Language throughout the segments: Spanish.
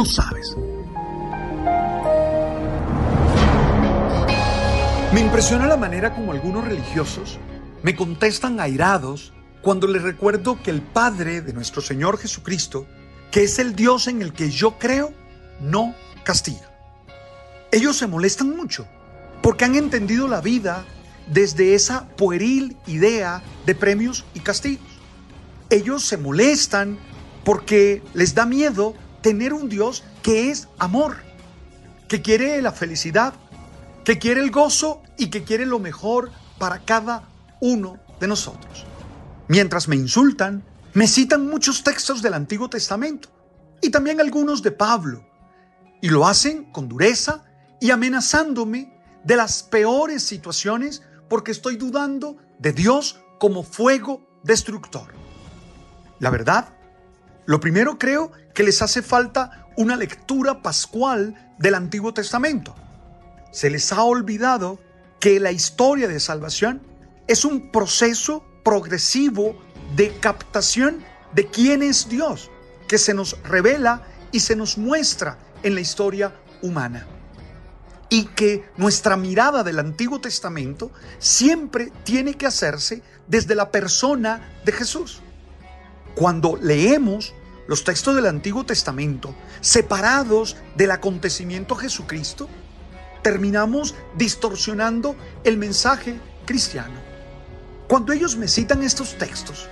Tú sabes. Me impresiona la manera como algunos religiosos me contestan airados cuando les recuerdo que el Padre de nuestro Señor Jesucristo, que es el Dios en el que yo creo, no castiga. Ellos se molestan mucho porque han entendido la vida desde esa pueril idea de premios y castigos. Ellos se molestan porque les da miedo tener un Dios que es amor, que quiere la felicidad, que quiere el gozo y que quiere lo mejor para cada uno de nosotros. Mientras me insultan, me citan muchos textos del Antiguo Testamento y también algunos de Pablo, y lo hacen con dureza y amenazándome de las peores situaciones porque estoy dudando de Dios como fuego destructor. La verdad, lo primero creo que les hace falta una lectura pascual del Antiguo Testamento. Se les ha olvidado que la historia de salvación es un proceso progresivo de captación de quién es Dios, que se nos revela y se nos muestra en la historia humana. Y que nuestra mirada del Antiguo Testamento siempre tiene que hacerse desde la persona de Jesús. Cuando leemos los textos del Antiguo Testamento separados del acontecimiento Jesucristo, terminamos distorsionando el mensaje cristiano. Cuando ellos me citan estos textos,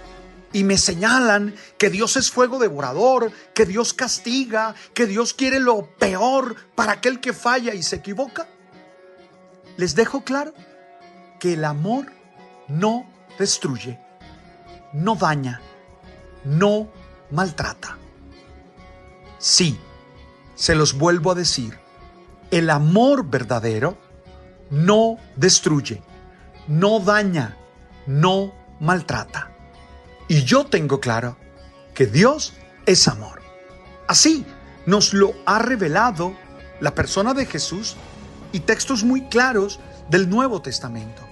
y me señalan que Dios es fuego devorador, que Dios castiga, que Dios quiere lo peor para aquel que falla y se equivoca, les dejo claro que el amor no destruye, no daña, no maltrata. Sí, se los vuelvo a decir, el amor verdadero no destruye, no daña, no maltrata. Y yo tengo claro que Dios es amor. Así nos lo ha revelado la persona de Jesús y textos muy claros del Nuevo Testamento.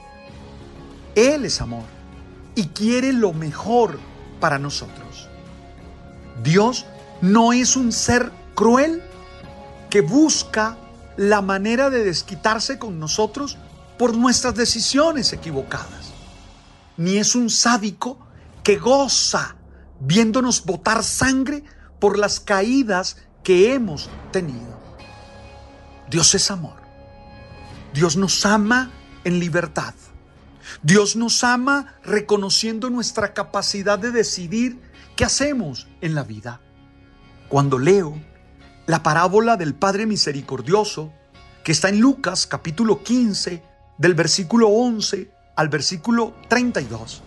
Él es amor y quiere lo mejor para nosotros. Dios no es un ser cruel que busca la manera de desquitarse con nosotros por nuestras decisiones equivocadas, ni es un sádico que goza viéndonos botar sangre por las caídas que hemos tenido. Dios es amor. Dios nos ama en libertad. Dios nos ama reconociendo nuestra capacidad de decidir qué hacemos en la vida. Cuando leo la parábola del Padre Misericordioso, que está en Lucas capítulo 15, del versículo 11 al versículo 32,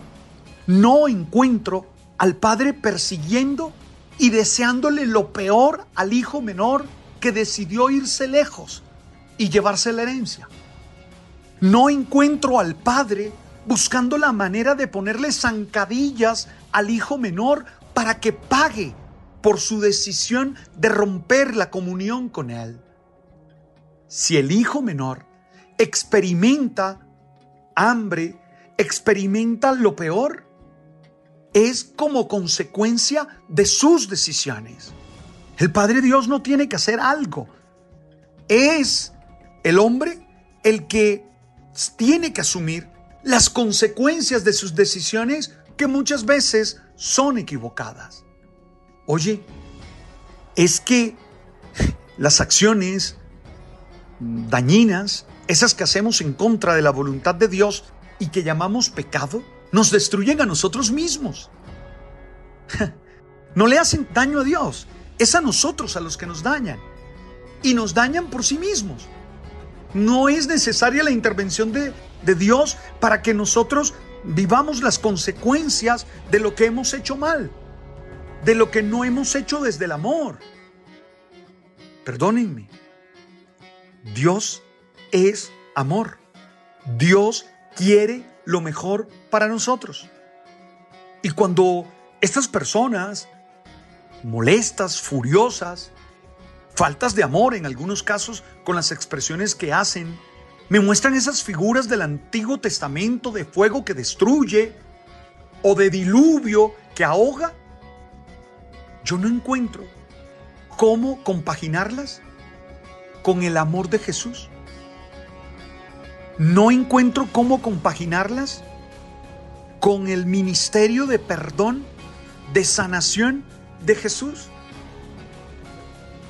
no encuentro al padre persiguiendo y deseándole lo peor al hijo menor que decidió irse lejos y llevarse la herencia. No encuentro al padre buscando la manera de ponerle zancadillas al hijo menor para que pague por su decisión de romper la comunión con él. Si el hijo menor experimenta hambre, experimenta lo peor, es como consecuencia de sus decisiones. El Padre Dios no tiene que hacer algo. Es el hombre el que tiene que asumir las consecuencias de sus decisiones que muchas veces son equivocadas. Oye, es que las acciones dañinas, esas que hacemos en contra de la voluntad de Dios y que llamamos pecado, nos destruyen a nosotros mismos. No le hacen daño a Dios, es a nosotros a los que nos dañan. Y nos dañan por sí mismos. No es necesaria la intervención de, de Dios para que nosotros vivamos las consecuencias de lo que hemos hecho mal, de lo que no hemos hecho desde el amor. Perdónenme, Dios es amor. Dios quiere lo mejor para nosotros. Y cuando estas personas molestas, furiosas, faltas de amor en algunos casos con las expresiones que hacen, me muestran esas figuras del Antiguo Testamento de fuego que destruye o de diluvio que ahoga, yo no encuentro cómo compaginarlas con el amor de Jesús. No encuentro cómo compaginarlas con el ministerio de perdón, de sanación de Jesús.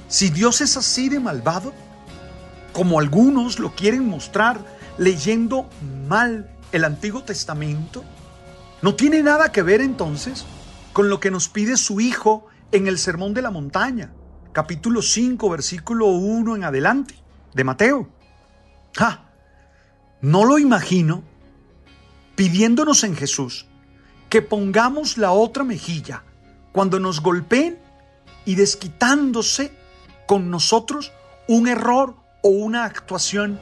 Si Dios es así de malvado, como algunos lo quieren mostrar leyendo mal el Antiguo Testamento, no tiene nada que ver entonces con lo que nos pide su Hijo en el Sermón de la Montaña, capítulo 5, versículo 1 en adelante, de Mateo. ¡Ja! No lo imagino pidiéndonos en Jesús que pongamos la otra mejilla cuando nos golpeen y desquitándose con nosotros un error o una actuación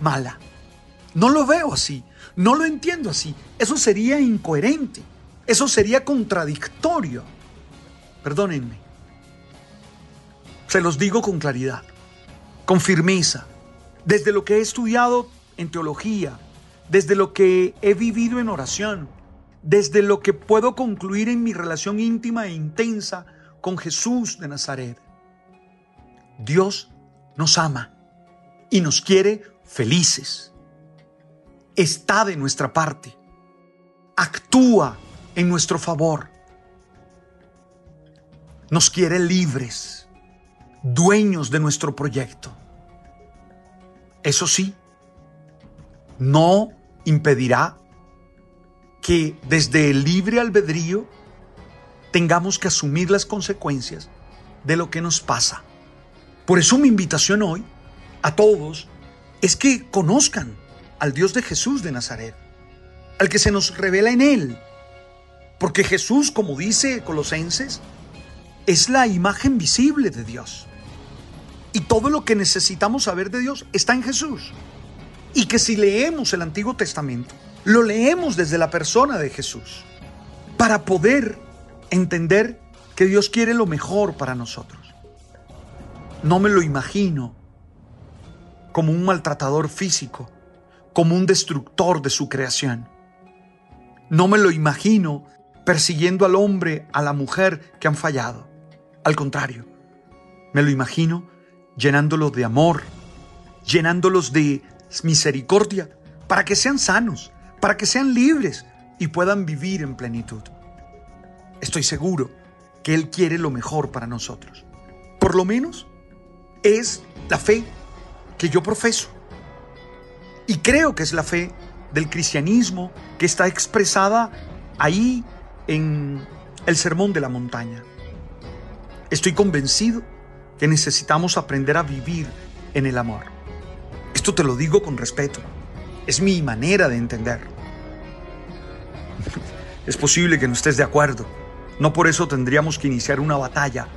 mala. No lo veo así, no lo entiendo así. Eso sería incoherente, eso sería contradictorio. Perdónenme. Se los digo con claridad, con firmeza, desde lo que he estudiado en teología, desde lo que he vivido en oración, desde lo que puedo concluir en mi relación íntima e intensa con Jesús de Nazaret. Dios nos ama y nos quiere felices. Está de nuestra parte. Actúa en nuestro favor. Nos quiere libres, dueños de nuestro proyecto. Eso sí, no impedirá que desde el libre albedrío tengamos que asumir las consecuencias de lo que nos pasa. Por eso mi invitación hoy a todos es que conozcan al Dios de Jesús de Nazaret, al que se nos revela en Él. Porque Jesús, como dice Colosenses, es la imagen visible de Dios. Y todo lo que necesitamos saber de Dios está en Jesús. Y que si leemos el Antiguo Testamento, lo leemos desde la persona de Jesús, para poder entender que Dios quiere lo mejor para nosotros. No me lo imagino como un maltratador físico, como un destructor de su creación. No me lo imagino persiguiendo al hombre, a la mujer que han fallado. Al contrario, me lo imagino llenándolos de amor, llenándolos de misericordia, para que sean sanos, para que sean libres y puedan vivir en plenitud. Estoy seguro que Él quiere lo mejor para nosotros. Por lo menos es la fe que yo profeso. Y creo que es la fe del cristianismo que está expresada ahí en el Sermón de la Montaña. Estoy convencido que necesitamos aprender a vivir en el amor. Esto te lo digo con respeto. Es mi manera de entender. Es posible que no estés de acuerdo. No por eso tendríamos que iniciar una batalla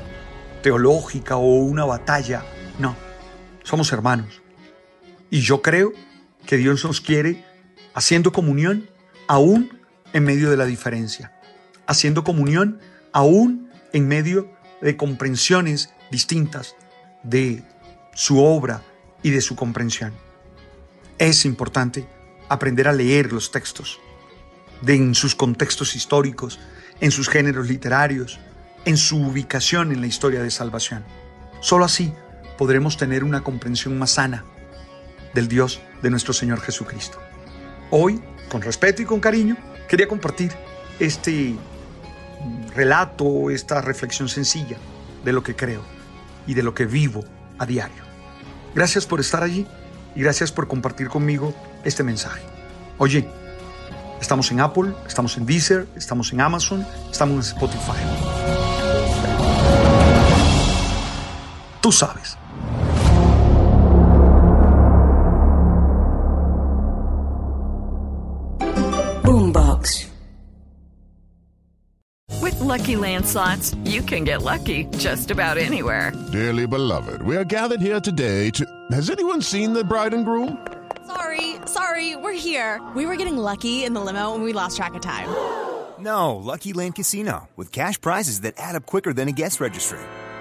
teológica o una batalla. No somos hermanos. Y yo creo que Dios nos quiere haciendo comunión aún en medio de la diferencia, haciendo comunión aún en medio de comprensiones distintas de su obra y de su comprensión. Es importante aprender a leer los textos de, en sus contextos históricos, en sus géneros literarios, en su ubicación en la historia de salvación. Solo así podremos tener una comprensión más sana del Dios de nuestro Señor Jesucristo. Hoy, con respeto y con cariño, quería compartir este relato, esta reflexión sencilla de lo que creo y de lo que vivo a diario. Gracias por estar allí y gracias por compartir conmigo este mensaje. Oye, estamos en Apple, estamos en Deezer, estamos en Amazon, estamos en Spotify. Tú sabes. Boombox. With Lucky Land slots, you can get lucky just about anywhere. Dearly beloved, we are gathered here today to. Has anyone seen the bride and groom? Sorry, sorry, we're here. We were getting lucky in the limo and we lost track of time. No, Lucky Land Casino, with cash prizes that add up quicker than a guest registry.